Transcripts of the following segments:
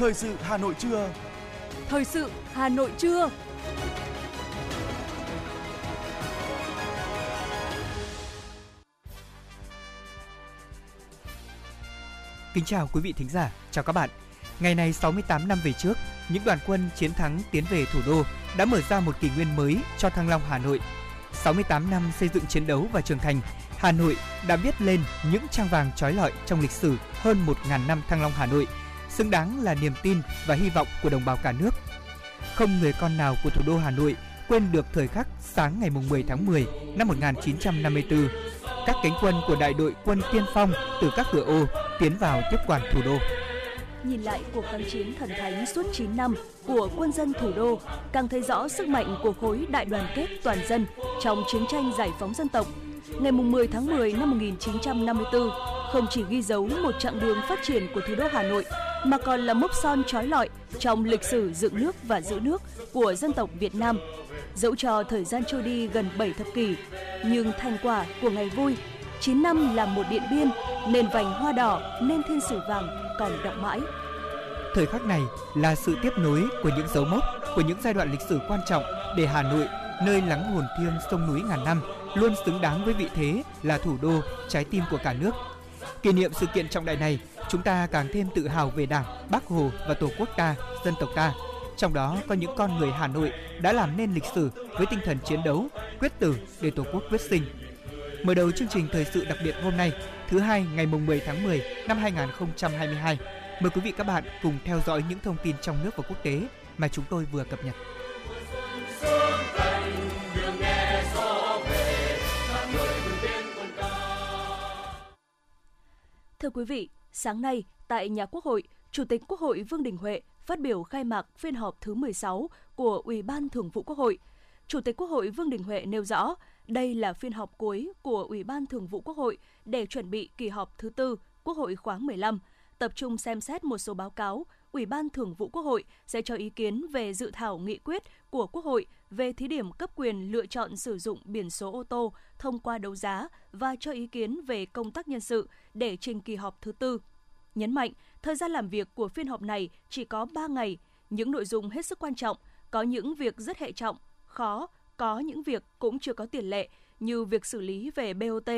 Thời sự Hà Nội trưa. Thời sự Hà Nội trưa. Kính chào quý vị thính giả, chào các bạn. Ngày này 68 năm về trước, những đoàn quân chiến thắng tiến về thủ đô đã mở ra một kỷ nguyên mới cho Thăng Long Hà Nội. 68 năm xây dựng chiến đấu và trưởng thành, Hà Nội đã viết lên những trang vàng trói lọi trong lịch sử hơn 1.000 năm Thăng Long Hà Nội, xứng đáng là niềm tin và hy vọng của đồng bào cả nước. Không người con nào của thủ đô Hà Nội quên được thời khắc sáng ngày 10 tháng 10 năm 1954, các cánh quân của đại đội quân tiên phong từ các cửa ô tiến vào tiếp quản thủ đô. Nhìn lại cuộc kháng chiến thần thánh suốt 9 năm của quân dân thủ đô, càng thấy rõ sức mạnh của khối đại đoàn kết toàn dân trong chiến tranh giải phóng dân tộc. Ngày 10 tháng 10 năm 1954 không chỉ ghi dấu một chặng đường phát triển của thủ đô Hà Nội mà còn là mốc son trói lọi trong lịch sử dựng nước và giữ nước của dân tộc Việt Nam. Dẫu cho thời gian trôi đi gần 7 thập kỷ, nhưng thành quả của ngày vui 9 năm làm một điện biên, nền vành hoa đỏ, nên thiên sử vàng còn đậm mãi. Thời khắc này là sự tiếp nối của những dấu mốc, của những giai đoạn lịch sử quan trọng để Hà Nội, nơi lắng hồn thiêng sông núi ngàn năm, luôn xứng đáng với vị thế là thủ đô, trái tim của cả nước. Kỷ niệm sự kiện trọng đại này, chúng ta càng thêm tự hào về Đảng, Bác Hồ và Tổ quốc ta, dân tộc ta. Trong đó có những con người Hà Nội đã làm nên lịch sử với tinh thần chiến đấu, quyết tử để Tổ quốc quyết sinh. Mở đầu chương trình thời sự đặc biệt hôm nay, thứ hai ngày mùng 10 tháng 10 năm 2022. Mời quý vị các bạn cùng theo dõi những thông tin trong nước và quốc tế mà chúng tôi vừa cập nhật. Thưa quý vị, sáng nay tại nhà Quốc hội, Chủ tịch Quốc hội Vương Đình Huệ phát biểu khai mạc phiên họp thứ 16 của Ủy ban Thường vụ Quốc hội. Chủ tịch Quốc hội Vương Đình Huệ nêu rõ, đây là phiên họp cuối của Ủy ban Thường vụ Quốc hội để chuẩn bị kỳ họp thứ tư Quốc hội khoáng 15, tập trung xem xét một số báo cáo, Ủy ban Thường vụ Quốc hội sẽ cho ý kiến về dự thảo nghị quyết của Quốc hội về thí điểm cấp quyền lựa chọn sử dụng biển số ô tô thông qua đấu giá và cho ý kiến về công tác nhân sự để trình kỳ họp thứ tư. Nhấn mạnh, thời gian làm việc của phiên họp này chỉ có 3 ngày, những nội dung hết sức quan trọng, có những việc rất hệ trọng, khó, có những việc cũng chưa có tiền lệ như việc xử lý về BOT.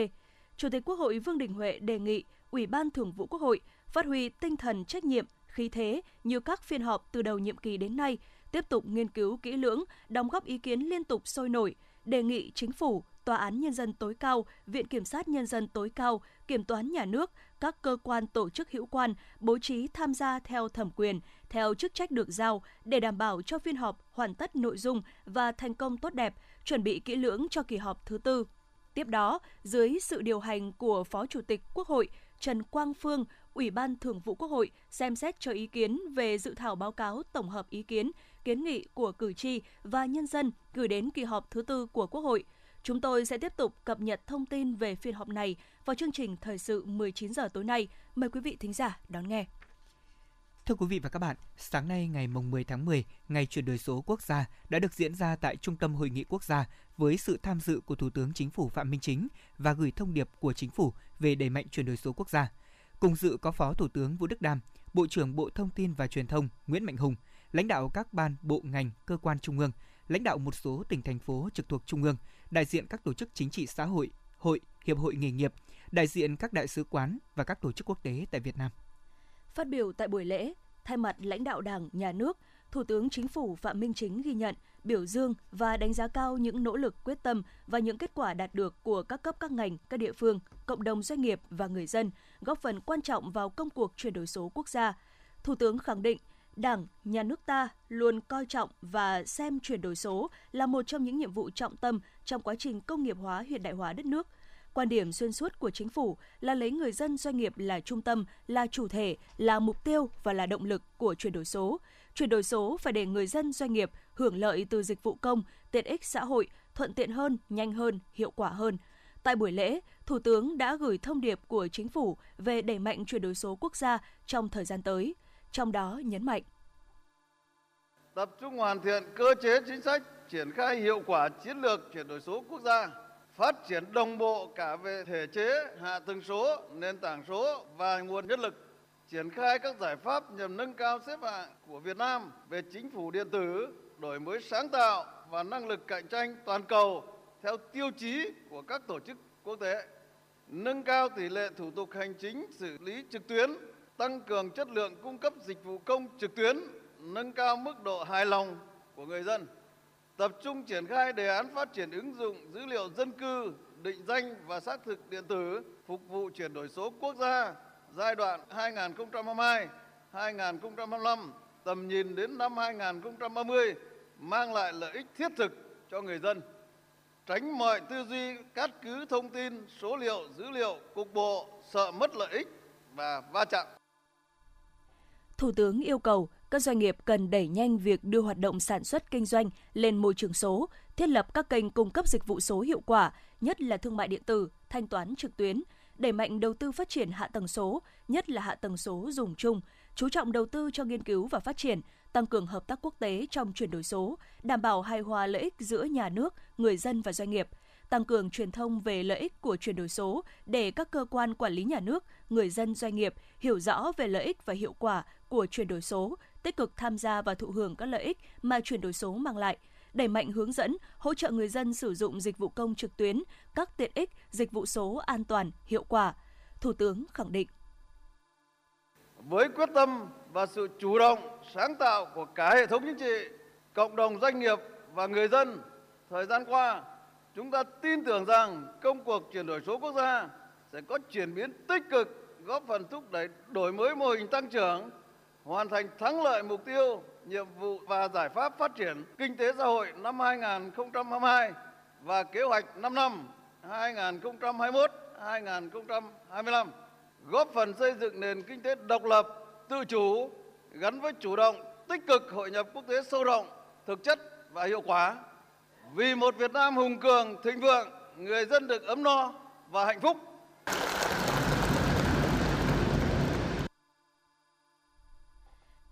Chủ tịch Quốc hội Vương Đình Huệ đề nghị Ủy ban Thường vụ Quốc hội phát huy tinh thần trách nhiệm, khí thế như các phiên họp từ đầu nhiệm kỳ đến nay, tiếp tục nghiên cứu kỹ lưỡng, đóng góp ý kiến liên tục sôi nổi, đề nghị chính phủ, Tòa án Nhân dân tối cao, Viện Kiểm sát Nhân dân tối cao, Kiểm toán Nhà nước, các cơ quan tổ chức hữu quan bố trí tham gia theo thẩm quyền, theo chức trách được giao để đảm bảo cho phiên họp hoàn tất nội dung và thành công tốt đẹp, chuẩn bị kỹ lưỡng cho kỳ họp thứ tư. Tiếp đó, dưới sự điều hành của Phó Chủ tịch Quốc hội Trần Quang Phương, Ủy ban Thường vụ Quốc hội xem xét cho ý kiến về dự thảo báo cáo tổng hợp ý kiến, kiến nghị của cử tri và nhân dân gửi đến kỳ họp thứ tư của Quốc hội. Chúng tôi sẽ tiếp tục cập nhật thông tin về phiên họp này vào chương trình thời sự 19 giờ tối nay. Mời quý vị thính giả đón nghe. Thưa quý vị và các bạn, sáng nay ngày mùng 10 tháng 10, ngày chuyển đổi số quốc gia đã được diễn ra tại Trung tâm Hội nghị Quốc gia với sự tham dự của Thủ tướng Chính phủ Phạm Minh Chính và gửi thông điệp của Chính phủ về đẩy mạnh chuyển đổi số quốc gia. Cùng dự có Phó Thủ tướng Vũ Đức Đam, Bộ trưởng Bộ Thông tin và Truyền thông Nguyễn Mạnh Hùng, lãnh đạo các ban, bộ ngành, cơ quan trung ương, lãnh đạo một số tỉnh thành phố trực thuộc trung ương, đại diện các tổ chức chính trị xã hội, hội, hiệp hội nghề nghiệp, đại diện các đại sứ quán và các tổ chức quốc tế tại Việt Nam. Phát biểu tại buổi lễ, thay mặt lãnh đạo Đảng, Nhà nước, Thủ tướng Chính phủ Phạm Minh Chính ghi nhận, biểu dương và đánh giá cao những nỗ lực quyết tâm và những kết quả đạt được của các cấp các ngành, các địa phương, cộng đồng doanh nghiệp và người dân, góp phần quan trọng vào công cuộc chuyển đổi số quốc gia. Thủ tướng khẳng định, Đảng, Nhà nước ta luôn coi trọng và xem chuyển đổi số là một trong những nhiệm vụ trọng tâm trong quá trình công nghiệp hóa hiện đại hóa đất nước – Quan điểm xuyên suốt của chính phủ là lấy người dân doanh nghiệp là trung tâm, là chủ thể, là mục tiêu và là động lực của chuyển đổi số. Chuyển đổi số phải để người dân doanh nghiệp hưởng lợi từ dịch vụ công, tiện ích xã hội, thuận tiện hơn, nhanh hơn, hiệu quả hơn. Tại buổi lễ, Thủ tướng đã gửi thông điệp của chính phủ về đẩy mạnh chuyển đổi số quốc gia trong thời gian tới, trong đó nhấn mạnh. Tập trung hoàn thiện cơ chế chính sách triển khai hiệu quả chiến lược chuyển đổi số quốc gia phát triển đồng bộ cả về thể chế, hạ tầng số, nền tảng số và nguồn nhân lực, triển khai các giải pháp nhằm nâng cao xếp hạng của Việt Nam về chính phủ điện tử, đổi mới sáng tạo và năng lực cạnh tranh toàn cầu theo tiêu chí của các tổ chức quốc tế, nâng cao tỷ lệ thủ tục hành chính xử lý trực tuyến, tăng cường chất lượng cung cấp dịch vụ công trực tuyến, nâng cao mức độ hài lòng của người dân, tập trung triển khai đề án phát triển ứng dụng dữ liệu dân cư, định danh và xác thực điện tử phục vụ chuyển đổi số quốc gia giai đoạn 2022-2025, tầm nhìn đến năm 2030 mang lại lợi ích thiết thực cho người dân. Tránh mọi tư duy cắt cứ thông tin, số liệu, dữ liệu cục bộ, sợ mất lợi ích và va chạm. Thủ tướng yêu cầu các doanh nghiệp cần đẩy nhanh việc đưa hoạt động sản xuất kinh doanh lên môi trường số, thiết lập các kênh cung cấp dịch vụ số hiệu quả, nhất là thương mại điện tử, thanh toán trực tuyến, đẩy mạnh đầu tư phát triển hạ tầng số, nhất là hạ tầng số dùng chung, chú trọng đầu tư cho nghiên cứu và phát triển, tăng cường hợp tác quốc tế trong chuyển đổi số, đảm bảo hài hòa lợi ích giữa nhà nước, người dân và doanh nghiệp, tăng cường truyền thông về lợi ích của chuyển đổi số để các cơ quan quản lý nhà nước, người dân doanh nghiệp hiểu rõ về lợi ích và hiệu quả của chuyển đổi số, tích cực tham gia và thụ hưởng các lợi ích mà chuyển đổi số mang lại – đẩy mạnh hướng dẫn, hỗ trợ người dân sử dụng dịch vụ công trực tuyến, các tiện ích, dịch vụ số an toàn, hiệu quả. Thủ tướng khẳng định. Với quyết tâm và sự chủ động, sáng tạo của cả hệ thống chính trị, cộng đồng doanh nghiệp và người dân, thời gian qua, chúng ta tin tưởng rằng công cuộc chuyển đổi số quốc gia sẽ có chuyển biến tích cực, góp phần thúc đẩy đổi mới mô hình tăng trưởng, hoàn thành thắng lợi mục tiêu nhiệm vụ và giải pháp phát triển kinh tế xã hội năm 2022 và kế hoạch 5 năm 2021-2025, góp phần xây dựng nền kinh tế độc lập, tự chủ, gắn với chủ động, tích cực hội nhập quốc tế sâu rộng, thực chất và hiệu quả. Vì một Việt Nam hùng cường, thịnh vượng, người dân được ấm no và hạnh phúc.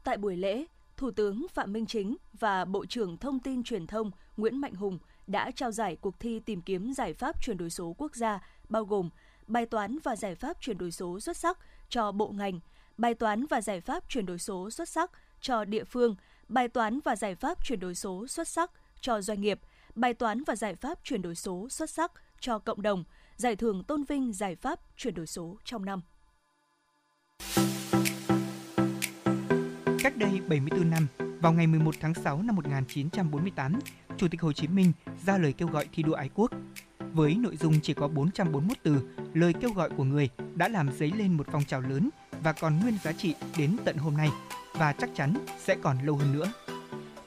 Tại buổi lễ, Thủ tướng Phạm Minh Chính và Bộ trưởng Thông tin Truyền thông Nguyễn Mạnh Hùng đã trao giải cuộc thi tìm kiếm giải pháp chuyển đổi số quốc gia bao gồm bài toán và giải pháp chuyển đổi số xuất sắc cho bộ ngành, bài toán và giải pháp chuyển đổi số xuất sắc cho địa phương, bài toán và giải pháp chuyển đổi số xuất sắc cho doanh nghiệp, bài toán và giải pháp chuyển đổi số xuất sắc cho cộng đồng, giải thưởng tôn vinh giải pháp chuyển đổi số trong năm. Cách đây 74 năm, vào ngày 11 tháng 6 năm 1948, Chủ tịch Hồ Chí Minh ra lời kêu gọi thi đua ái quốc. Với nội dung chỉ có 441 từ, lời kêu gọi của người đã làm dấy lên một phong trào lớn và còn nguyên giá trị đến tận hôm nay và chắc chắn sẽ còn lâu hơn nữa.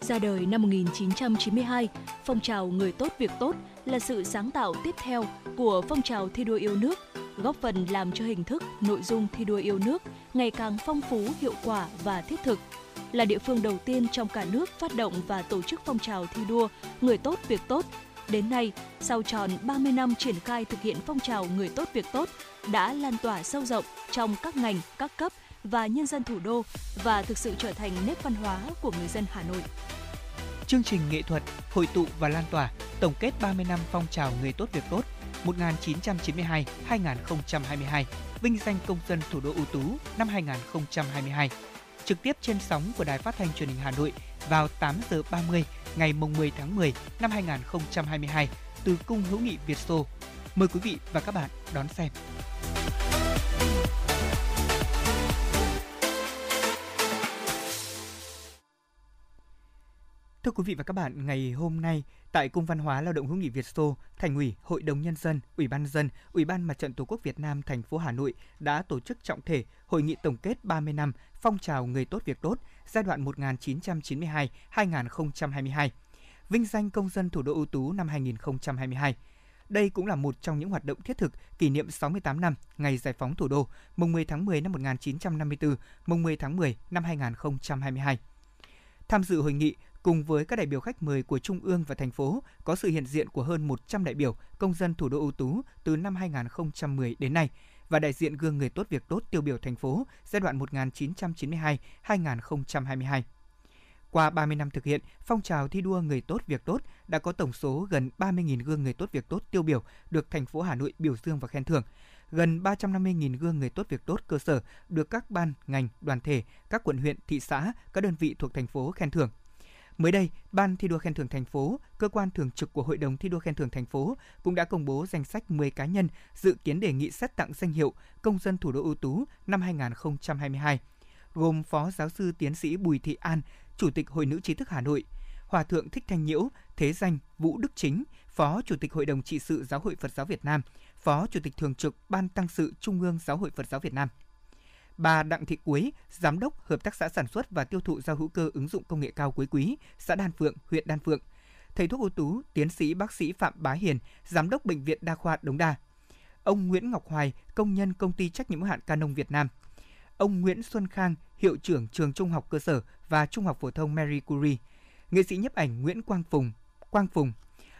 Ra đời năm 1992, phong trào Người tốt việc tốt là sự sáng tạo tiếp theo của phong trào thi đua yêu nước, góp phần làm cho hình thức, nội dung thi đua yêu nước ngày càng phong phú, hiệu quả và thiết thực. Là địa phương đầu tiên trong cả nước phát động và tổ chức phong trào thi đua Người tốt việc tốt. Đến nay, sau tròn 30 năm triển khai thực hiện phong trào Người tốt việc tốt đã lan tỏa sâu rộng trong các ngành, các cấp và nhân dân thủ đô và thực sự trở thành nét văn hóa của người dân Hà Nội. Chương trình nghệ thuật, hội tụ và lan tỏa tổng kết 30 năm phong trào Người tốt việc tốt 1992-2022, vinh danh công dân thủ đô ưu tú năm 2022. Trực tiếp trên sóng của Đài Phát thanh Truyền hình Hà Nội vào 8 giờ 30 ngày mùng 10 tháng 10 năm 2022 từ Cung hữu nghị Việt Xô. Mời quý vị và các bạn đón xem. Thưa quý vị và các bạn, ngày hôm nay tại Cung Văn hóa Lao động hữu nghị Việt Xô, Thành ủy, Hội đồng nhân dân, Ủy ban dân, Ủy ban Mặt trận Tổ quốc Việt Nam thành phố Hà Nội đã tổ chức trọng thể hội nghị tổng kết 30 năm phong trào người tốt việc tốt giai đoạn 1992-2022. Vinh danh công dân thủ đô ưu tú năm 2022. Đây cũng là một trong những hoạt động thiết thực kỷ niệm 68 năm ngày giải phóng thủ đô, mùng 10 tháng 10 năm 1954, mùng 10 tháng 10 năm 2022. Tham dự hội nghị cùng với các đại biểu khách mời của Trung ương và thành phố có sự hiện diện của hơn 100 đại biểu công dân thủ đô ưu tú từ năm 2010 đến nay và đại diện gương người tốt việc tốt tiêu biểu thành phố giai đoạn 1992-2022. Qua 30 năm thực hiện, phong trào thi đua người tốt việc tốt đã có tổng số gần 30.000 gương người tốt việc tốt tiêu biểu được thành phố Hà Nội biểu dương và khen thưởng. gần 350.000 gương người tốt việc tốt cơ sở được các ban, ngành, đoàn thể, các quận huyện, thị xã, các đơn vị thuộc thành phố khen thưởng. Mới đây, Ban thi đua khen thưởng thành phố, cơ quan thường trực của Hội đồng thi đua khen thưởng thành phố cũng đã công bố danh sách 10 cá nhân dự kiến đề nghị xét tặng danh hiệu công dân thủ đô ưu tú năm 2022, gồm Phó giáo sư tiến sĩ Bùi Thị An, Chủ tịch Hội nữ trí thức Hà Nội, Hòa thượng Thích Thanh Nhiễu, thế danh Vũ Đức Chính, Phó Chủ tịch Hội đồng trị sự Giáo hội Phật giáo Việt Nam, Phó Chủ tịch Thường trực Ban Tăng sự Trung ương Giáo hội Phật giáo Việt Nam. Bà Đặng Thị Quế, Giám đốc Hợp tác xã sản xuất và tiêu thụ rau hữu cơ ứng dụng công nghệ cao Quế Quý, xã Đan Phượng, huyện Đan Phượng. Thầy thuốc ưu tú, tiến sĩ bác sĩ Phạm Bá Hiền, Giám đốc Bệnh viện Đa khoa Đống Đa. Ông Nguyễn Ngọc Hoài, công nhân công ty trách nhiệm hữu hạn Canon Việt Nam. Ông Nguyễn Xuân Khang, hiệu trưởng trường trung học cơ sở và trung học phổ thông Mary Curie. Nghệ sĩ nhiếp ảnh Nguyễn Quang Phùng, Quang Phùng,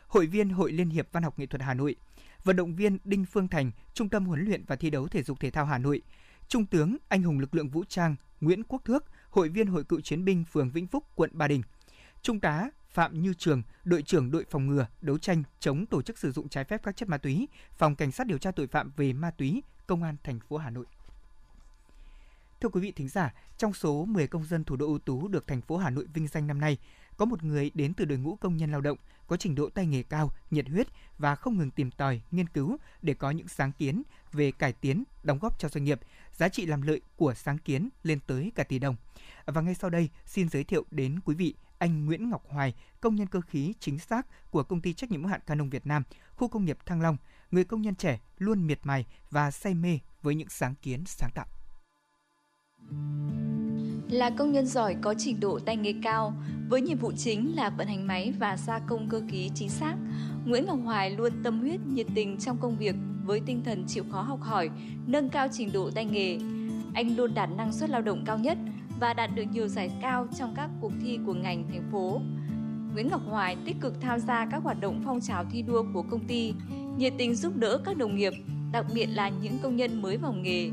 hội viên Hội Liên hiệp Văn học Nghệ thuật Hà Nội, vận động viên Đinh Phương Thành, Trung tâm huấn luyện và thi đấu thể dục thể thao Hà Nội, Trung tướng Anh hùng lực lượng vũ trang Nguyễn Quốc Thước, hội viên Hội cựu chiến binh phường Vĩnh Phúc, quận Ba Đình. Trung tá Phạm Như Trường, đội trưởng đội phòng ngừa, đấu tranh chống tổ chức sử dụng trái phép các chất ma túy, phòng cảnh sát điều tra tội phạm về ma túy, công an thành phố Hà Nội. Thưa quý vị thính giả, trong số 10 công dân thủ đô ưu tú được thành phố Hà Nội vinh danh năm nay, có một người đến từ đội ngũ công nhân lao động, có trình độ tay nghề cao, nhiệt huyết và không ngừng tìm tòi, nghiên cứu để có những sáng kiến về cải tiến, đóng góp cho doanh nghiệp, giá trị làm lợi của sáng kiến lên tới cả tỷ đồng. Và ngay sau đây, xin giới thiệu đến quý vị anh Nguyễn Ngọc Hoài, công nhân cơ khí chính xác của công ty trách nhiệm hữu hạn Canon Việt Nam, khu công nghiệp Thăng Long, người công nhân trẻ luôn miệt mài và say mê với những sáng kiến sáng tạo. Là công nhân giỏi có trình độ tay nghề cao, với nhiệm vụ chính là vận hành máy và gia công cơ khí chính xác, Nguyễn Ngọc Hoài luôn tâm huyết, nhiệt tình trong công việc với tinh thần chịu khó học hỏi, nâng cao trình độ tay nghề. Anh luôn đạt năng suất lao động cao nhất và đạt được nhiều giải cao trong các cuộc thi của ngành thành phố. Nguyễn Ngọc Hoài tích cực tham gia các hoạt động phong trào thi đua của công ty, nhiệt tình giúp đỡ các đồng nghiệp, đặc biệt là những công nhân mới vào nghề.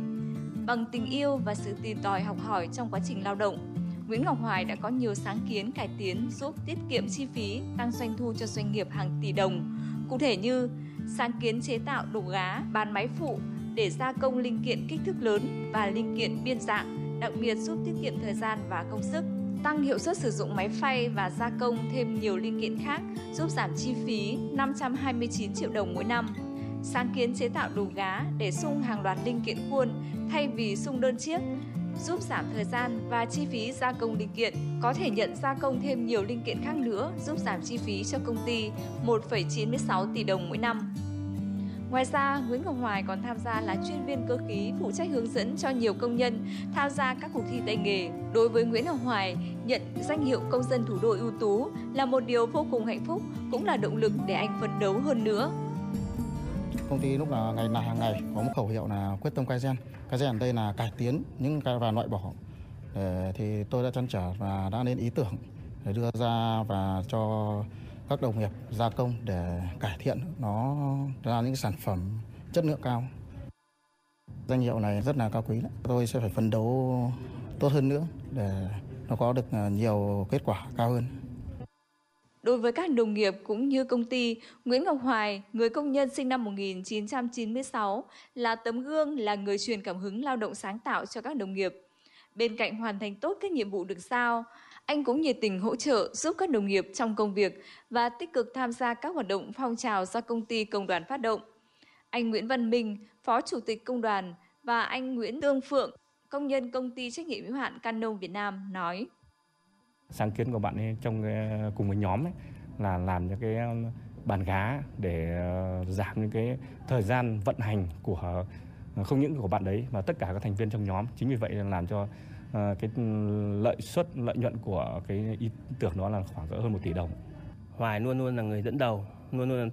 Bằng tình yêu và sự tìm tòi học hỏi trong quá trình lao động, Nguyễn Ngọc Hoài đã có nhiều sáng kiến cải tiến giúp tiết kiệm chi phí, tăng doanh thu cho doanh nghiệp hàng tỷ đồng. Cụ thể như sáng kiến chế tạo đồ gá, bàn máy phụ để gia công linh kiện kích thước lớn và linh kiện biên dạng, đặc biệt giúp tiết kiệm thời gian và công sức tăng hiệu suất sử dụng máy phay và gia công thêm nhiều linh kiện khác giúp giảm chi phí 529 triệu đồng mỗi năm. Sáng kiến chế tạo đồ gá để sung hàng loạt linh kiện khuôn thay vì sung đơn chiếc giúp giảm thời gian và chi phí gia công linh kiện, có thể nhận gia công thêm nhiều linh kiện khác nữa giúp giảm chi phí cho công ty 1,96 tỷ đồng mỗi năm. Ngoài ra, Nguyễn Ngọc Hoài còn tham gia là chuyên viên cơ khí phụ trách hướng dẫn cho nhiều công nhân tham gia các cuộc thi tay nghề. Đối với Nguyễn Ngọc Hoài, nhận danh hiệu công dân thủ đô ưu tú là một điều vô cùng hạnh phúc, cũng là động lực để anh phấn đấu hơn nữa. Công ty lúc là ngày nào hàng ngày có một khẩu hiệu là quyết tâm Kaizen. Kaizen ở đây là cải tiến những cái và loại bỏ. Để, thì tôi đã chăn trở và đã lên ý tưởng để đưa ra và cho các đồng nghiệp gia công để cải thiện nó ra những sản phẩm chất lượng cao. Danh hiệu này rất là cao quý. Đấy. Tôi sẽ phải phấn đấu tốt hơn nữa để nó có được ờ, nhiều kết quả cao hơn. Đối với các đồng nghiệp cũng như công ty, Nguyễn Ngọc Hoài, người công nhân sinh năm 1996, là tấm gương là người truyền cảm hứng lao động sáng tạo cho các đồng nghiệp. Bên cạnh hoàn thành tốt các nhiệm vụ được giao, anh cũng nhiệt tình hỗ trợ giúp các đồng nghiệp trong công việc và tích cực tham gia các hoạt động phong trào do công ty công đoàn phát động. Anh Nguyễn Văn Minh, Phó Chủ tịch Công đoàn và anh Nguyễn Tương Phượng, công nhân công ty trách nhiệm hữu hạn Canon Việt Nam nói: Sáng kiến của bạn ấy trong ờ, cùng với nhóm ấy là làm những cái bàn gá để ờ, giảm những cái thời gian vận hành của ờ, không những của bạn đấy mà tất cả các thành viên trong nhóm. Chính vì vậy là làm cho cái lợi suất lợi nhuận của cái ý tưởng đó là khoảng cỡ hơn một tỷ đồng. Hoài luôn luôn là người dẫn đầu, luôn luôn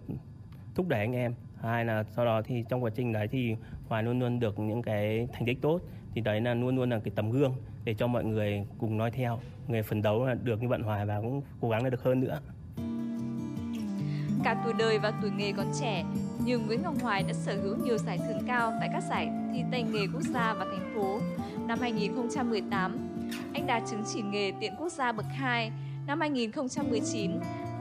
thúc đẩy anh em. Hai là sau đó thì trong quá trình đấy thì Hoài luôn luôn được những cái thành tích tốt thì đấy là luôn luôn là cái tấm gương để cho mọi người cùng nói theo người phấn đấu là được như bạn Hoài và cũng cố gắng là được hơn nữa. Cả tuổi đời và tuổi nghề còn trẻ, nhưng Nguyễn Ngọc Hoài đã sở hữu nhiều giải thưởng cao tại các giải thi tay nghề quốc gia và thành phố. Năm 2018, anh đạt chứng chỉ nghề tiện quốc gia bậc 2. Năm 2019,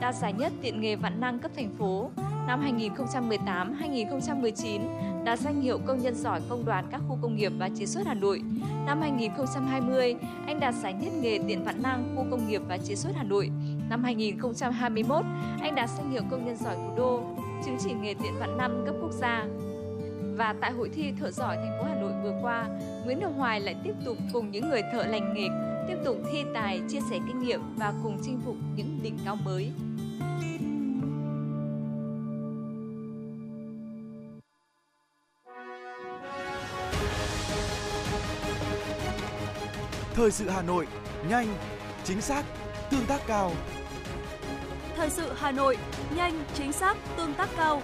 đạt giải nhất tiện nghề vạn năng cấp thành phố. Năm 2018-2019, đạt danh hiệu công nhân giỏi công đoàn các khu công nghiệp và chế xuất Hà Nội. Năm 2020, anh đạt giải nhất nghề tiền vạn năng khu công nghiệp và chế xuất Hà Nội. Năm 2021, anh đạt danh hiệu công nhân giỏi thủ đô, chứng chỉ nghề điện vạn năm cấp quốc gia. Và tại hội thi thợ giỏi thành phố Hà Nội vừa qua, Nguyễn Đồng Hoài lại tiếp tục cùng những người thợ lành nghề tiếp tục thi tài, chia sẻ kinh nghiệm và cùng chinh phục những đỉnh cao mới. Thời sự Hà Nội, nhanh, chính xác, tương tác cao. Thời sự Hà Nội, nhanh, chính xác, tương tác cao.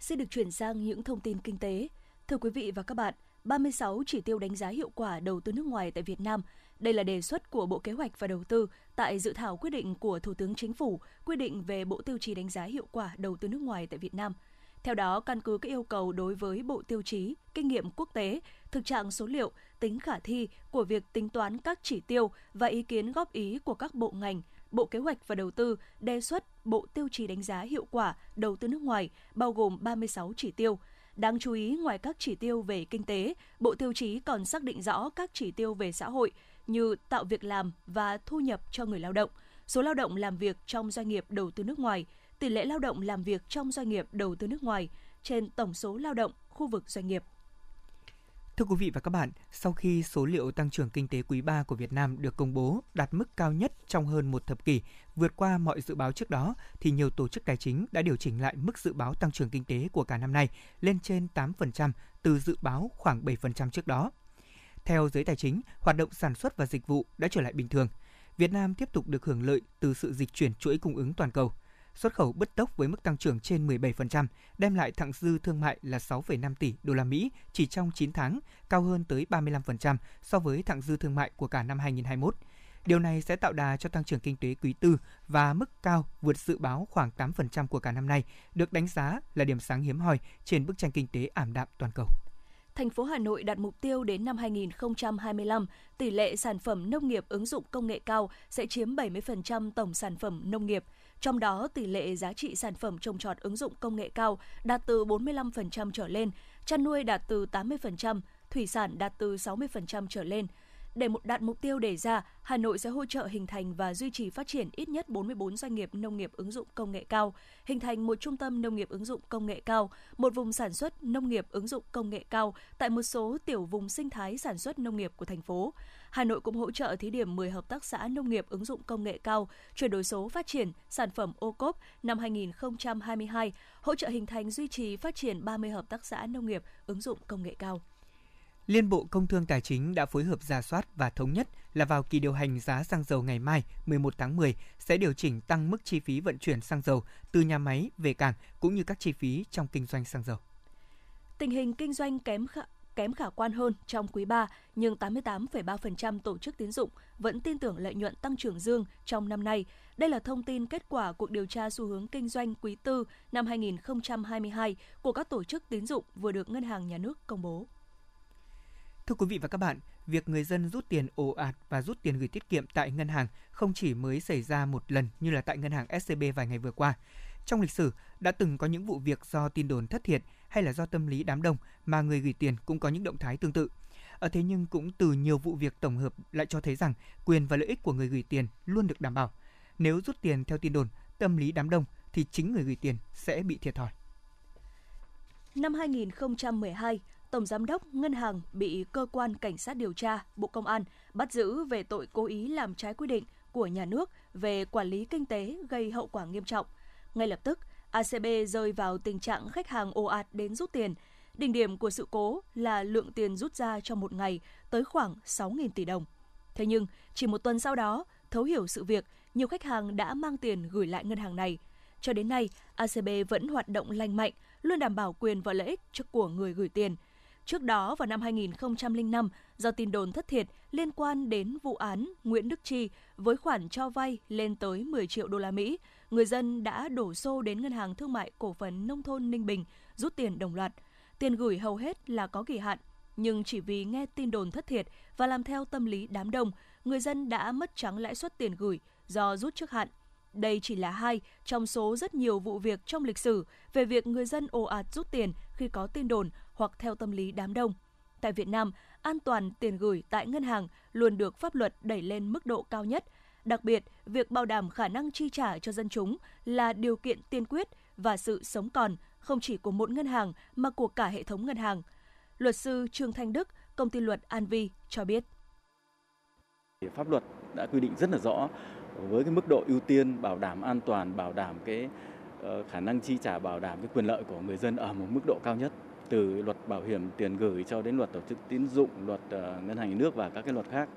Xin được chuyển sang những thông tin kinh tế. Thưa quý vị và các bạn, 36 chỉ tiêu đánh giá hiệu quả đầu tư nước ngoài tại Việt Nam. Đây là đề xuất của Bộ Kế hoạch và Đầu tư tại dự thảo quyết định của Thủ tướng Chính phủ quy định về bộ tiêu chí đánh giá hiệu quả đầu tư nước ngoài tại Việt Nam. Theo đó, căn cứ các yêu cầu đối với bộ tiêu chí, kinh nghiệm quốc tế, thực trạng số liệu, tính khả thi của việc tính toán các chỉ tiêu và ý kiến góp ý của các bộ ngành, Bộ Kế hoạch và Đầu tư đề xuất bộ tiêu chí đánh giá hiệu quả đầu tư nước ngoài bao gồm 36 chỉ tiêu. Đáng chú ý, ngoài các chỉ tiêu về kinh tế, Bộ Tiêu chí còn xác định rõ các chỉ tiêu về xã hội như tạo việc làm và thu nhập cho người lao động, số lao động làm việc trong doanh nghiệp đầu tư nước ngoài, tỷ lệ lao động làm việc trong doanh nghiệp đầu tư nước ngoài trên tổng số lao động khu vực doanh nghiệp. Thưa quý vị và các bạn, sau khi số liệu tăng trưởng kinh tế quý 3 của Việt Nam được công bố đạt mức cao nhất trong hơn một thập kỷ, vượt qua mọi dự báo trước đó, thì nhiều tổ chức tài chính đã điều chỉnh lại mức dự báo tăng trưởng kinh tế của cả năm nay lên trên 8% từ dự báo khoảng 7% trước đó. Theo giới tài chính, hoạt động sản xuất và dịch vụ đã trở lại bình thường. Việt Nam tiếp tục được hưởng lợi từ sự dịch chuyển chuỗi cung ứng toàn cầu – xuất khẩu bứt tốc với mức tăng trưởng trên 17%, đem lại thặng dư thương mại là 6,5 tỷ đô la Mỹ chỉ trong 9 tháng, cao hơn tới 35% so với thặng dư thương mại của cả năm 2021. Điều này sẽ tạo đà cho tăng trưởng kinh tế quý tư và mức cao vượt dự báo khoảng 8% của cả năm nay, được đánh giá là điểm sáng hiếm hoi trên bức tranh kinh tế ảm đạm toàn cầu thành phố Hà Nội đặt mục tiêu đến năm 2025, tỷ lệ sản phẩm nông nghiệp ứng dụng công nghệ cao sẽ chiếm 70% tổng sản phẩm nông nghiệp. Trong đó, tỷ lệ giá trị sản phẩm trồng trọt ứng dụng công nghệ cao đạt từ 45% trở lên, chăn nuôi đạt từ 80%, thủy sản đạt từ 60% trở lên. Để một đạt mục tiêu đề ra, Hà Nội sẽ hỗ trợ hình thành và duy trì phát triển ít nhất 44 doanh nghiệp nông nghiệp ứng dụng công nghệ cao, hình thành một trung tâm nông nghiệp ứng dụng công nghệ cao, một vùng sản xuất nông nghiệp ứng dụng công nghệ cao tại một số tiểu vùng sinh thái sản xuất nông nghiệp của thành phố. Hà Nội cũng hỗ trợ thí điểm 10 hợp tác xã nông nghiệp ứng dụng công nghệ cao, chuyển đổi số phát triển sản phẩm ô cốp năm 2022, hỗ trợ hình thành duy trì phát triển 30 hợp tác xã nông nghiệp ứng dụng công nghệ cao. Liên Bộ Công Thương Tài chính đã phối hợp giả soát và thống nhất là vào kỳ điều hành giá xăng dầu ngày mai 11 tháng 10 sẽ điều chỉnh tăng mức chi phí vận chuyển xăng dầu từ nhà máy về cảng cũng như các chi phí trong kinh doanh xăng dầu. Tình hình kinh doanh kém khả, kém khả quan hơn trong quý 3, nhưng 88,3% tổ chức tín dụng vẫn tin tưởng lợi nhuận tăng trưởng dương trong năm nay. Đây là thông tin kết quả cuộc điều tra xu hướng kinh doanh quý 4 năm 2022 của các tổ chức tín dụng vừa được Ngân hàng Nhà nước công bố. Thưa quý vị và các bạn, việc người dân rút tiền ồ ạt và rút tiền gửi tiết kiệm tại ngân hàng không chỉ mới xảy ra một lần như là tại ngân hàng SCB vài ngày vừa qua. Trong lịch sử, đã từng có những vụ việc do tin đồn thất thiệt hay là do tâm lý đám đông mà người gửi tiền cũng có những động thái tương tự. Ở thế nhưng cũng từ nhiều vụ việc tổng hợp lại cho thấy rằng quyền và lợi ích của người gửi tiền luôn được đảm bảo. Nếu rút tiền theo tin đồn, tâm lý đám đông thì chính người gửi tiền sẽ bị thiệt thòi. Năm 2012, Tổng Giám đốc Ngân hàng bị Cơ quan Cảnh sát điều tra Bộ Công an bắt giữ về tội cố ý làm trái quy định của nhà nước về quản lý kinh tế gây hậu quả nghiêm trọng. Ngay lập tức, ACB rơi vào tình trạng khách hàng ồ ạt đến rút tiền. Đỉnh điểm của sự cố là lượng tiền rút ra trong một ngày tới khoảng 6.000 tỷ đồng. Thế nhưng, chỉ một tuần sau đó, thấu hiểu sự việc, nhiều khách hàng đã mang tiền gửi lại ngân hàng này. Cho đến nay, ACB vẫn hoạt động lành mạnh, luôn đảm bảo quyền và lợi ích cho của người gửi tiền – Trước đó vào năm 2005, do tin đồn thất thiệt liên quan đến vụ án Nguyễn Đức Chi với khoản cho vay lên tới 10 triệu đô la Mỹ, người dân đã đổ xô đến Ngân hàng Thương mại Cổ phần Nông thôn Ninh Bình rút tiền đồng loạt. tiền gửi hầu hết là có kỳ hạn, nhưng chỉ vì nghe tin đồn thất thiệt và làm theo tâm lý đám đông, người dân đã mất trắng lãi suất tiền gửi do rút trước hạn. Đây chỉ là hai trong số rất nhiều vụ việc trong lịch sử về việc người dân ồ ạt rút tiền khi có tin đồn hoặc theo tâm lý đám đông. Tại Việt Nam, an toàn tiền gửi tại ngân hàng luôn được pháp luật đẩy lên mức độ cao nhất. Đặc biệt, việc bảo đảm khả năng chi trả cho dân chúng là điều kiện tiên quyết và sự sống còn không chỉ của một ngân hàng mà của cả hệ thống ngân hàng. Luật sư Trương Thanh Đức, công ty luật An Vi cho biết. Pháp luật đã quy định rất là rõ với cái mức độ ưu tiên bảo đảm an toàn, bảo đảm cái ờ, khả năng chi trả, bảo đảm cái quyền lợi của người dân ở một mức độ cao nhất từ luật bảo hiểm tiền gửi cho đến luật tổ chức tín dụng, luật ờ, ngân hàng nhà nước và các cái luật khác.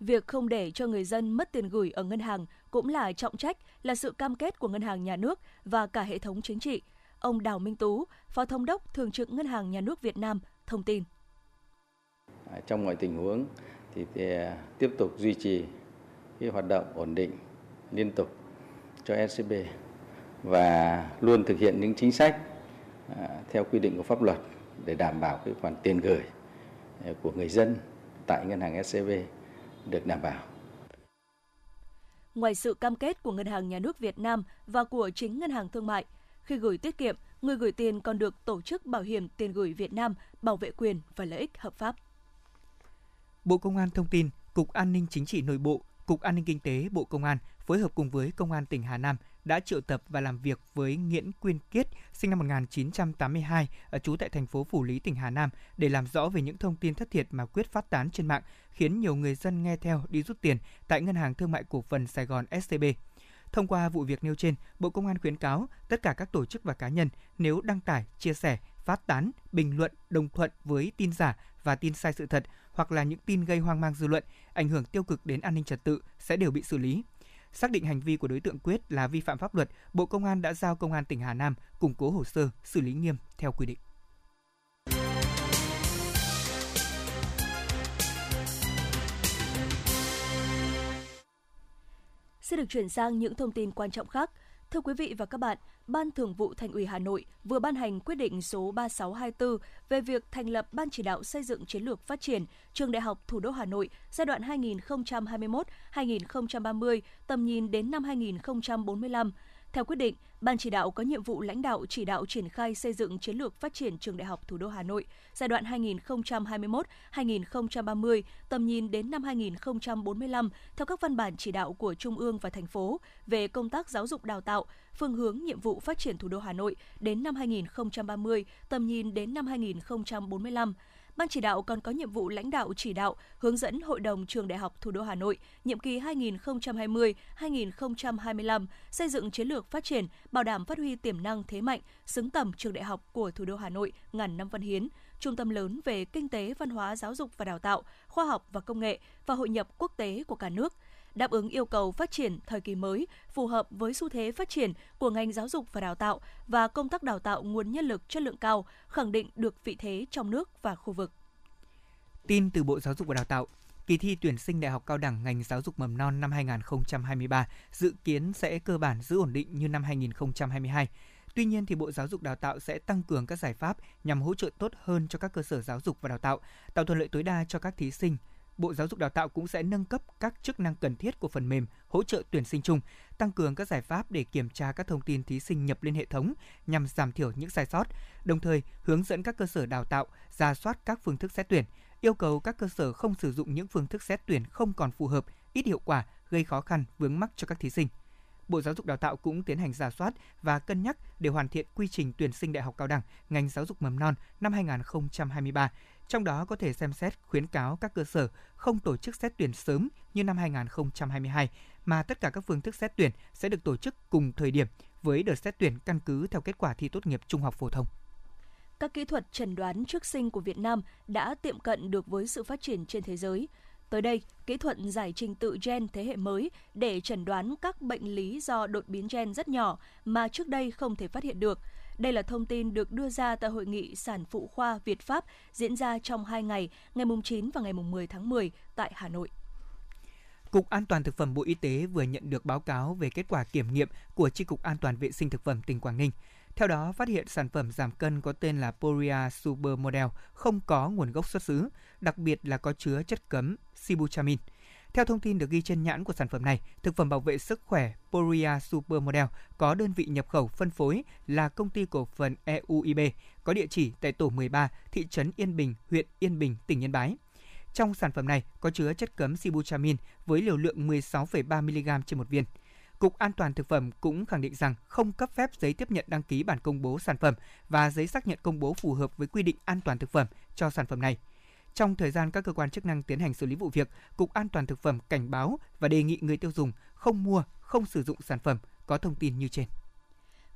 Việc không để cho người dân mất tiền gửi ở ngân hàng cũng là trọng trách, là sự cam kết của ngân hàng nhà nước và cả hệ thống chính trị. Ông Đào Minh Tú, Phó Thống đốc Thường trực Ngân hàng Nhà nước Việt Nam thông tin. À, trong mọi tình huống thì, thì à, tiếp tục duy trì cái hoạt động ổn định liên tục cho SCB và luôn thực hiện những chính sách theo quy định của pháp luật để đảm bảo cái khoản tiền gửi của người dân tại ngân hàng SCB được đảm bảo. Ngoài sự cam kết của Ngân hàng Nhà nước Việt Nam và của chính Ngân hàng Thương mại, khi gửi tiết kiệm, người gửi tiền còn được Tổ chức Bảo hiểm Tiền gửi Việt Nam bảo vệ quyền và lợi ích hợp pháp. Bộ Công an thông tin, Cục An ninh Chính trị Nội bộ, Cục An ninh Kinh tế Bộ Công an phối hợp cùng với Công an tỉnh Hà Nam đã triệu tập và làm việc với Nguyễn Quyên Kiết, sinh năm 1982, ở trú tại thành phố Phủ Lý, tỉnh Hà Nam để làm rõ về những thông tin thất thiệt mà Quyết phát tán trên mạng, khiến nhiều người dân nghe theo đi rút tiền tại Ngân hàng Thương mại Cổ phần Sài Gòn SCB. Thông qua vụ việc nêu trên, Bộ Công an khuyến cáo tất cả các tổ chức và cá nhân nếu đăng tải, chia sẻ, phát tán, bình luận, đồng thuận với tin giả và tin sai sự thật hoặc là những tin gây hoang mang dư luận, ảnh hưởng tiêu cực đến an ninh trật tự sẽ đều bị xử lý. Xác định hành vi của đối tượng Quyết là vi phạm pháp luật, Bộ Công an đã giao Công an tỉnh Hà Nam củng cố hồ sơ, xử lý nghiêm theo quy định. Sẽ được chuyển sang những thông tin quan trọng khác. Thưa quý vị và các bạn, Ban Thường vụ Thành ủy Hà Nội vừa ban hành quyết định số 3624 về việc thành lập Ban chỉ đạo xây dựng chiến lược phát triển Trường Đại học Thủ đô Hà Nội giai đoạn 2021-2030, tầm nhìn đến năm 2045 theo quyết định, Ban chỉ đạo có nhiệm vụ lãnh đạo chỉ đạo triển khai xây dựng chiến lược phát triển trường đại học thủ đô Hà Nội giai đoạn 2021-2030, tầm nhìn đến năm 2045 theo các văn bản chỉ đạo của Trung ương và thành phố về công tác giáo dục đào tạo, phương hướng nhiệm vụ phát triển thủ đô Hà Nội đến năm 2030, tầm nhìn đến năm 2045 Ban chỉ đạo còn có nhiệm vụ lãnh đạo chỉ đạo, hướng dẫn Hội đồng Trường Đại học Thủ đô Hà Nội nhiệm kỳ 2020-2025 xây dựng chiến lược phát triển, bảo đảm phát huy tiềm năng thế mạnh, xứng tầm trường đại học của thủ đô Hà Nội ngàn năm văn hiến, trung tâm lớn về kinh tế, văn hóa, giáo dục và đào tạo, khoa học và công nghệ và hội nhập quốc tế của cả nước – đáp ứng yêu cầu phát triển thời kỳ mới, phù hợp với xu thế phát triển của ngành giáo dục và đào tạo và công tác đào tạo nguồn nhân lực chất lượng cao, khẳng định được vị thế trong nước và khu vực. Tin từ Bộ Giáo dục và Đào tạo, kỳ thi tuyển sinh đại học cao đẳng ngành giáo dục mầm non năm 2023 dự kiến sẽ cơ bản giữ ổn định như năm 2022. Tuy nhiên thì Bộ Giáo dục Đào tạo sẽ tăng cường các giải pháp nhằm hỗ trợ tốt hơn cho các cơ sở giáo dục và đào tạo, tạo thuận lợi tối đa cho các thí sinh, Bộ Giáo dục Đào tạo cũng sẽ nâng cấp các chức năng cần thiết của phần mềm hỗ trợ tuyển sinh chung, tăng cường các giải pháp để kiểm tra các thông tin thí sinh nhập lên hệ thống nhằm giảm thiểu những sai sót, đồng thời hướng dẫn các cơ sở đào tạo ra soát các phương thức xét tuyển, yêu cầu các cơ sở không sử dụng những phương thức xét tuyển không còn phù hợp, ít hiệu quả, gây khó khăn vướng mắc cho các thí sinh. Bộ Giáo dục Đào tạo cũng tiến hành giả soát và cân nhắc để hoàn thiện quy trình tuyển sinh đại học cao đẳng ngành giáo dục mầm non năm 2023 trong đó có thể xem xét khuyến cáo các cơ sở không tổ chức xét tuyển sớm như năm 2022, mà tất cả các phương thức xét tuyển sẽ được tổ chức cùng thời điểm với đợt xét tuyển căn cứ theo kết quả thi tốt nghiệp trung học phổ thông. Các kỹ thuật chẩn đoán trước sinh của Việt Nam đã tiệm cận được với sự phát triển trên thế giới. Tới đây, kỹ thuật giải trình tự gen thế hệ mới để chẩn đoán các bệnh lý do đột biến gen rất nhỏ mà trước đây không thể phát hiện được – đây là thông tin được đưa ra tại hội nghị sản phụ khoa Việt Pháp diễn ra trong 2 ngày, ngày 9 và ngày 10 tháng 10 tại Hà Nội. Cục An toàn thực phẩm Bộ Y tế vừa nhận được báo cáo về kết quả kiểm nghiệm của Chi cục An toàn vệ sinh thực phẩm tỉnh Quảng Ninh. Theo đó, phát hiện sản phẩm giảm cân có tên là Poria Supermodel không có nguồn gốc xuất xứ, đặc biệt là có chứa chất cấm sibutramine. Theo thông tin được ghi trên nhãn của sản phẩm này, thực phẩm bảo vệ sức khỏe Poria Supermodel có đơn vị nhập khẩu phân phối là công ty cổ phần EUIB, có địa chỉ tại tổ 13, thị trấn Yên Bình, huyện Yên Bình, tỉnh Yên Bái. Trong sản phẩm này có chứa chất cấm sibutramine với liều lượng 16,3 mg trên một viên. Cục An toàn thực phẩm cũng khẳng định rằng không cấp phép giấy tiếp nhận đăng ký bản công bố sản phẩm và giấy xác nhận công bố phù hợp với quy định an toàn thực phẩm cho sản phẩm này. Trong thời gian các cơ quan chức năng tiến hành xử lý vụ việc, Cục An toàn thực phẩm cảnh báo và đề nghị người tiêu dùng không mua, không sử dụng sản phẩm có thông tin như trên.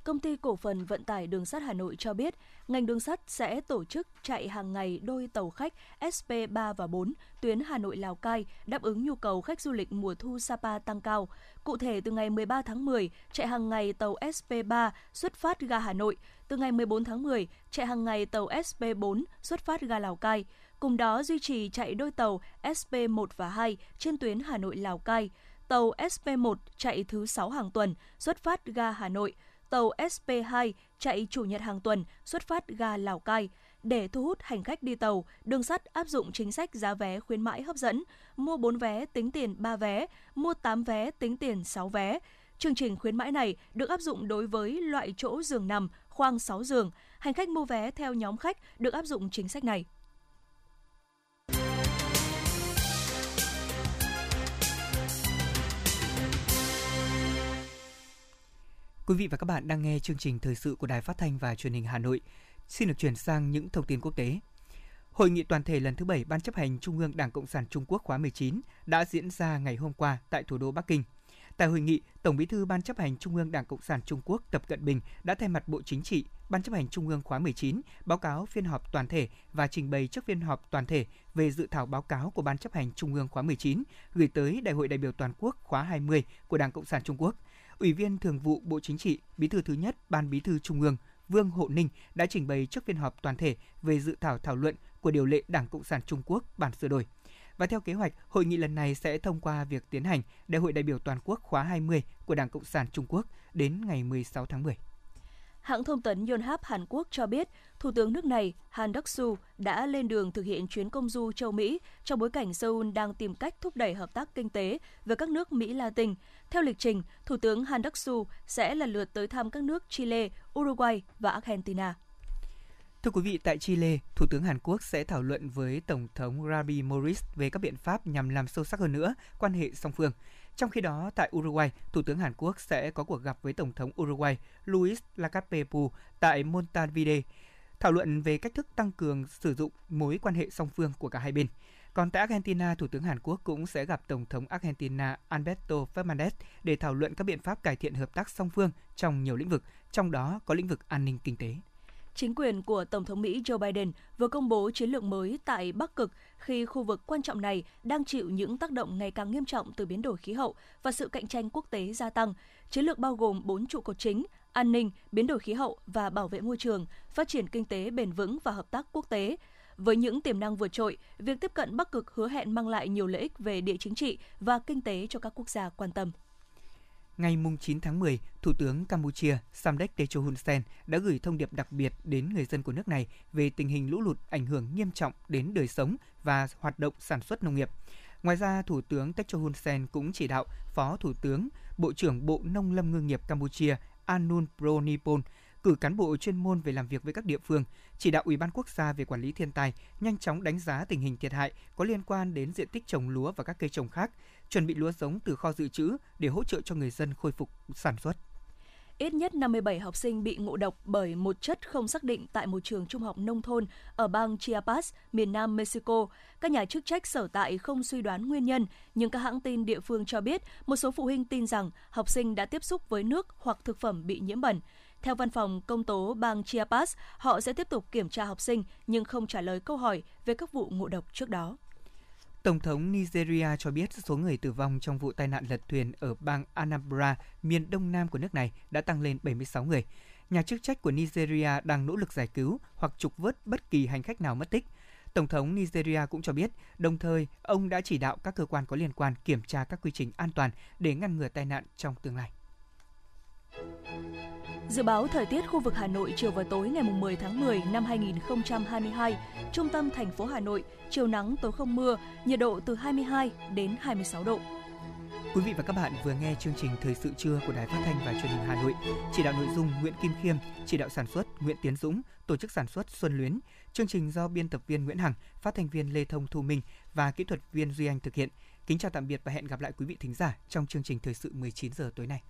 Công ty cổ phần vận tải đường sắt Hà Nội cho biết, ngành đường sắt sẽ tổ chức chạy hàng ngày đôi tàu khách SP3 và 4 tuyến Hà Nội Lào Cai đáp ứng nhu cầu khách du lịch mùa thu Sapa tăng cao. Cụ thể từ ngày 13 tháng 10 chạy hàng ngày tàu SP3 xuất phát ga Hà Nội, từ ngày 14 tháng 10 chạy hàng ngày tàu SP4 xuất phát ga Lào Cai. Cùng đó duy trì chạy đôi tàu SP1 và 2 trên tuyến Hà Nội Lào Cai. Tàu SP1 chạy thứ 6 hàng tuần, xuất phát ga Hà Nội. Tàu SP2 chạy chủ nhật hàng tuần, xuất phát ga Lào Cai. Để thu hút hành khách đi tàu, đường sắt áp dụng chính sách giá vé khuyến mãi hấp dẫn, mua 4 vé tính tiền 3 vé, mua 8 vé tính tiền 6 vé. Chương trình khuyến mãi này được áp dụng đối với loại chỗ giường nằm, khoang 6 giường. Hành khách mua vé theo nhóm khách được áp dụng chính sách này. Quý vị và các bạn đang nghe chương trình thời sự của Đài Phát thanh và Truyền hình Hà Nội. Xin được chuyển sang những thông tin quốc tế. Hội nghị toàn thể lần thứ 7 Ban chấp hành Trung ương Đảng Cộng sản Trung Quốc khóa 19 đã diễn ra ngày hôm qua tại thủ đô Bắc Kinh. Tại hội nghị, Tổng Bí thư Ban chấp hành Trung ương Đảng Cộng sản Trung Quốc Tập Cận Bình đã thay mặt Bộ Chính trị, Ban chấp hành Trung ương khóa 19 báo cáo phiên họp toàn thể và trình bày trước phiên họp toàn thể về dự thảo báo cáo của Ban chấp hành Trung ương khóa 19 gửi tới Đại hội đại biểu toàn quốc khóa 20 của Đảng Cộng sản Trung Quốc. Ủy viên Thường vụ Bộ Chính trị, Bí thư thứ nhất Ban Bí thư Trung ương Vương Hộ Ninh đã trình bày trước phiên họp toàn thể về dự thảo thảo luận của điều lệ Đảng Cộng sản Trung Quốc bản sửa đổi. Và theo kế hoạch, hội nghị lần này sẽ thông qua việc tiến hành Đại hội đại biểu toàn quốc khóa 20 của Đảng Cộng sản Trung Quốc đến ngày 16 tháng 10. Hãng thông tấn Yonhap Hàn Quốc cho biết, Thủ tướng nước này Han Duck-soo đã lên đường thực hiện chuyến công du châu Mỹ trong bối cảnh Seoul đang tìm cách thúc đẩy hợp tác kinh tế với các nước Mỹ Latin. Theo lịch trình, Thủ tướng Han Duck-soo sẽ lần lượt tới thăm các nước Chile, Uruguay và Argentina. Thưa quý vị, tại Chile, Thủ tướng Hàn Quốc sẽ thảo luận với Tổng thống Rabi Morris về các biện pháp nhằm làm sâu sắc hơn nữa quan hệ song phương. Trong khi đó, tại Uruguay, Thủ tướng Hàn Quốc sẽ có cuộc gặp với Tổng thống Uruguay Luis Lacalle Pou tại Montevideo, thảo luận về cách thức tăng cường sử dụng mối quan hệ song phương của cả hai bên. Còn tại Argentina, Thủ tướng Hàn Quốc cũng sẽ gặp Tổng thống Argentina Alberto Fernandez để thảo luận các biện pháp cải thiện hợp tác song phương trong nhiều lĩnh vực, trong đó có lĩnh vực an ninh kinh tế. Chính quyền của Tổng thống Mỹ Joe Biden vừa công bố chiến lược mới tại Bắc Cực khi khu vực quan trọng này đang chịu những tác động ngày càng nghiêm trọng từ biến đổi khí hậu và sự cạnh tranh quốc tế gia tăng. Chiến lược bao gồm 4 trụ cột chính, an ninh, biến đổi khí hậu và bảo vệ môi trường, phát triển kinh tế bền vững và hợp tác quốc tế. Với những tiềm năng vượt trội, việc tiếp cận Bắc Cực hứa hẹn mang lại nhiều lợi ích về địa chính trị và kinh tế cho các quốc gia quan tâm. Ngày 9 tháng 10, Thủ tướng Campuchia Samdech Techo Hun Sen đã gửi thông điệp đặc biệt đến người dân của nước này về tình hình lũ lụt ảnh hưởng nghiêm trọng đến đời sống và hoạt động sản xuất nông nghiệp. Ngoài ra, Thủ tướng Techo Hun Sen cũng chỉ đạo Phó Thủ tướng, Bộ trưởng Bộ Nông lâm Ngư nghiệp Campuchia Anun Pronipon cử cán bộ chuyên môn về làm việc với các địa phương, chỉ đạo Ủy ban quốc gia về quản lý thiên tai nhanh chóng đánh giá tình hình thiệt hại có liên quan đến diện tích trồng lúa và các cây trồng khác, chuẩn bị lúa giống từ kho dự trữ để hỗ trợ cho người dân khôi phục sản xuất. Ít nhất 57 học sinh bị ngộ độc bởi một chất không xác định tại một trường trung học nông thôn ở bang Chiapas, miền nam Mexico. Các nhà chức trách sở tại không suy đoán nguyên nhân, nhưng các hãng tin địa phương cho biết một số phụ huynh tin rằng học sinh đã tiếp xúc với nước hoặc thực phẩm bị nhiễm bẩn. Theo văn phòng công tố bang Chiapas, họ sẽ tiếp tục kiểm tra học sinh nhưng không trả lời câu hỏi về các vụ ngộ độc trước đó. Tổng thống Nigeria cho biết số người tử vong trong vụ tai nạn lật thuyền ở bang Anambra, miền đông nam của nước này đã tăng lên 76 người. Nhà chức trách của Nigeria đang nỗ lực giải cứu hoặc trục vớt bất kỳ hành khách nào mất tích. Tổng thống Nigeria cũng cho biết, đồng thời ông đã chỉ đạo các cơ quan có liên quan kiểm tra các quy trình an toàn để ngăn ngừa tai nạn trong tương lai. Dự báo thời tiết khu vực Hà Nội chiều và tối ngày 10 tháng 10 năm 2022, trung tâm thành phố Hà Nội, chiều nắng tối không mưa, nhiệt độ từ 22 đến 26 độ. Quý vị và các bạn vừa nghe chương trình Thời sự trưa của Đài Phát thanh và Truyền hình Hà Nội. Chỉ đạo nội dung Nguyễn Kim Khiêm, chỉ đạo sản xuất Nguyễn Tiến Dũng, tổ chức sản xuất Xuân Luyến. Chương trình do biên tập viên Nguyễn Hằng, phát thanh viên Lê Thông Thu Minh và kỹ thuật viên Duy Anh thực hiện. Kính chào tạm biệt và hẹn gặp lại quý vị thính giả trong chương trình Thời sự 19 giờ tối nay.